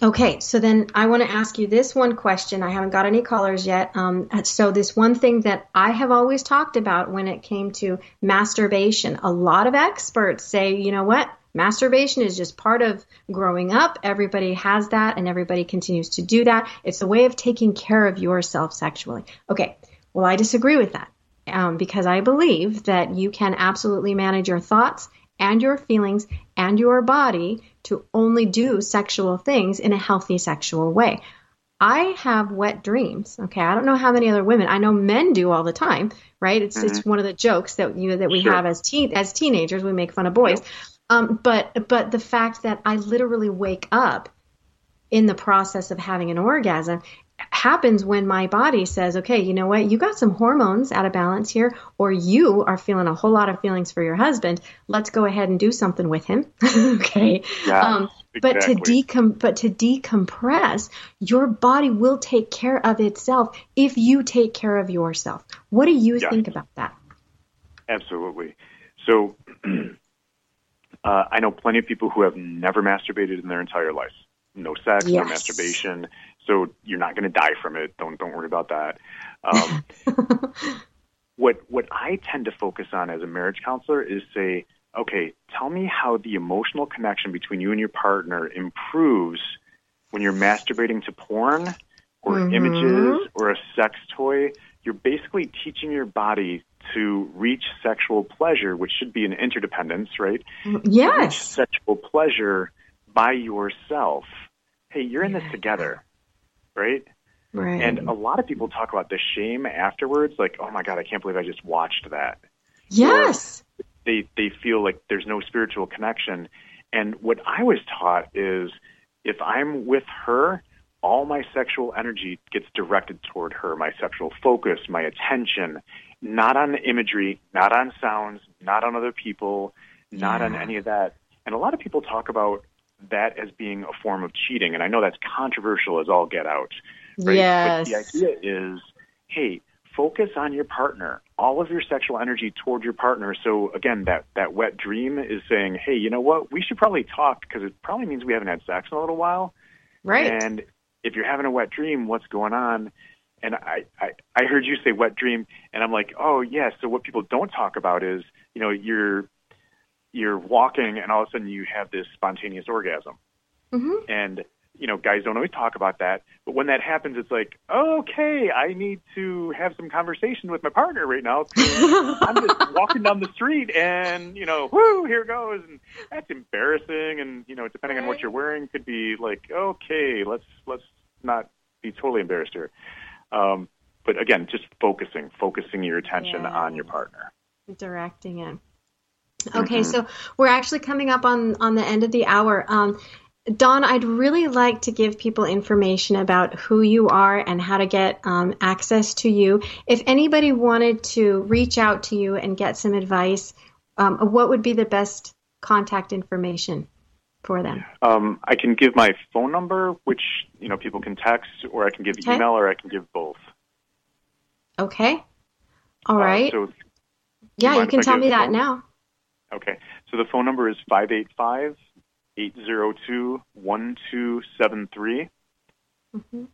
Okay, so then I want to ask you this one question. I haven't got any callers yet. Um, so, this one thing that I have always talked about when it came to masturbation, a lot of experts say, you know what? Masturbation is just part of growing up. Everybody has that and everybody continues to do that. It's a way of taking care of yourself sexually. Okay, well, I disagree with that um, because I believe that you can absolutely manage your thoughts and your feelings and your body to only do sexual things in a healthy sexual way. I have wet dreams. Okay, I don't know how many other women. I know men do all the time, right? It's mm-hmm. it's one of the jokes that you that we sure. have as teen as teenagers. We make fun of boys, um, but but the fact that I literally wake up in the process of having an orgasm happens when my body says, okay, you know what, you got some hormones out of balance here, or you are feeling a whole lot of feelings for your husband. Let's go ahead and do something with him. okay. Yeah, um, but to decom- but to decompress, your body will take care of itself if you take care of yourself. What do you yeah. think about that? Absolutely. So, uh, I know plenty of people who have never masturbated in their entire life. No sex, yes. no masturbation so you're not going to die from it. Don't don't worry about that. Um, what what I tend to focus on as a marriage counselor is say, okay, tell me how the emotional connection between you and your partner improves when you're masturbating to porn or mm-hmm. images or a sex toy. You're basically teaching your body to reach sexual pleasure, which should be an interdependence, right? Yes. sexual pleasure by yourself. Hey, you're in this together right? Right. And a lot of people talk about the shame afterwards, like, oh my God, I can't believe I just watched that. Yes. Or they they feel like there's no spiritual connection. And what I was taught is if I'm with her, all my sexual energy gets directed toward her, my sexual focus, my attention, not on the imagery, not on sounds, not on other people, not yeah. on any of that. And a lot of people talk about that as being a form of cheating. And I know that's controversial as all get out. Right? Yes. But the idea is, hey, focus on your partner, all of your sexual energy toward your partner. So again, that, that wet dream is saying, hey, you know what? We should probably talk because it probably means we haven't had sex in a little while. Right. And if you're having a wet dream, what's going on? And I, I, I heard you say wet dream, and I'm like, oh, yes. Yeah. So what people don't talk about is, you know, you're you're walking and all of a sudden you have this spontaneous orgasm. Mm-hmm. And you know, guys don't always talk about that, but when that happens, it's like, okay, I need to have some conversation with my partner right now. I'm just walking down the street, and you know, whoo, here goes, and that's embarrassing. And you know, depending right. on what you're wearing, could be like, okay, let's let's not be totally embarrassed here. Um, but again, just focusing, focusing your attention yeah. on your partner, directing it. Okay, mm-hmm. so we're actually coming up on on the end of the hour. Um, Don, I'd really like to give people information about who you are and how to get um, access to you. If anybody wanted to reach out to you and get some advice, um, what would be the best contact information for them? Um, I can give my phone number, which you know people can text, or I can give okay. email, or I can give both. Okay. All uh, right. So yeah, you can tell me that phone? now. Okay. So the phone number is 585 802 1273. Mm-hmm.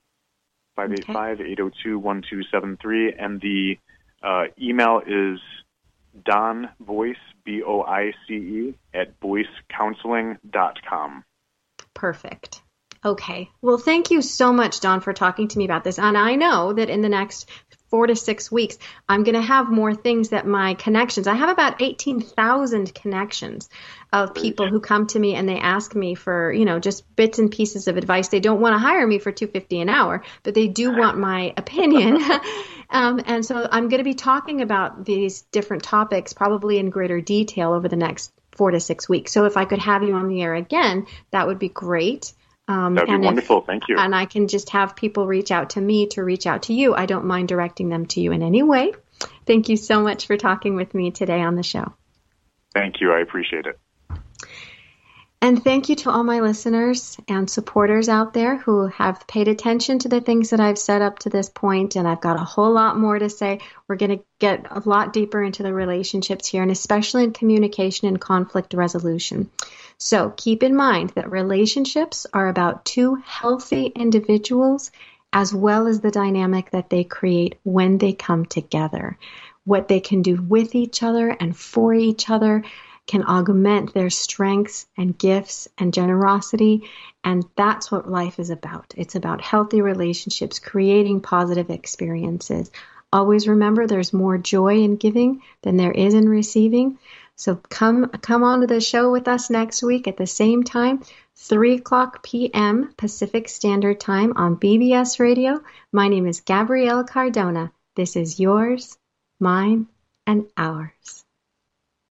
585 802 1273. And the uh, email is Don Boice, B O I C E, at boicecounseling.com. Perfect. Okay. Well, thank you so much, Don, for talking to me about this. And I know that in the next four to six weeks, I'm going to have more things that my connections, I have about 18,000 connections of people who come to me and they ask me for, you know, just bits and pieces of advice. They don't want to hire me for 250 an hour, but they do want my opinion. um, and so I'm going to be talking about these different topics probably in greater detail over the next four to six weeks. So if I could have you on the air again, that would be great. Um, That'd be wonderful. If, Thank you. And I can just have people reach out to me to reach out to you. I don't mind directing them to you in any way. Thank you so much for talking with me today on the show. Thank you. I appreciate it. And thank you to all my listeners and supporters out there who have paid attention to the things that I've said up to this point, and I've got a whole lot more to say. We're going to get a lot deeper into the relationships here, and especially in communication and conflict resolution. So keep in mind that relationships are about two healthy individuals as well as the dynamic that they create when they come together. What they can do with each other and for each other can augment their strengths and gifts and generosity. And that's what life is about. It's about healthy relationships, creating positive experiences. Always remember there's more joy in giving than there is in receiving. So come come on to the show with us next week at the same time, 3 o'clock p.m. Pacific Standard Time on BBS Radio. My name is Gabrielle Cardona. This is yours, mine, and ours.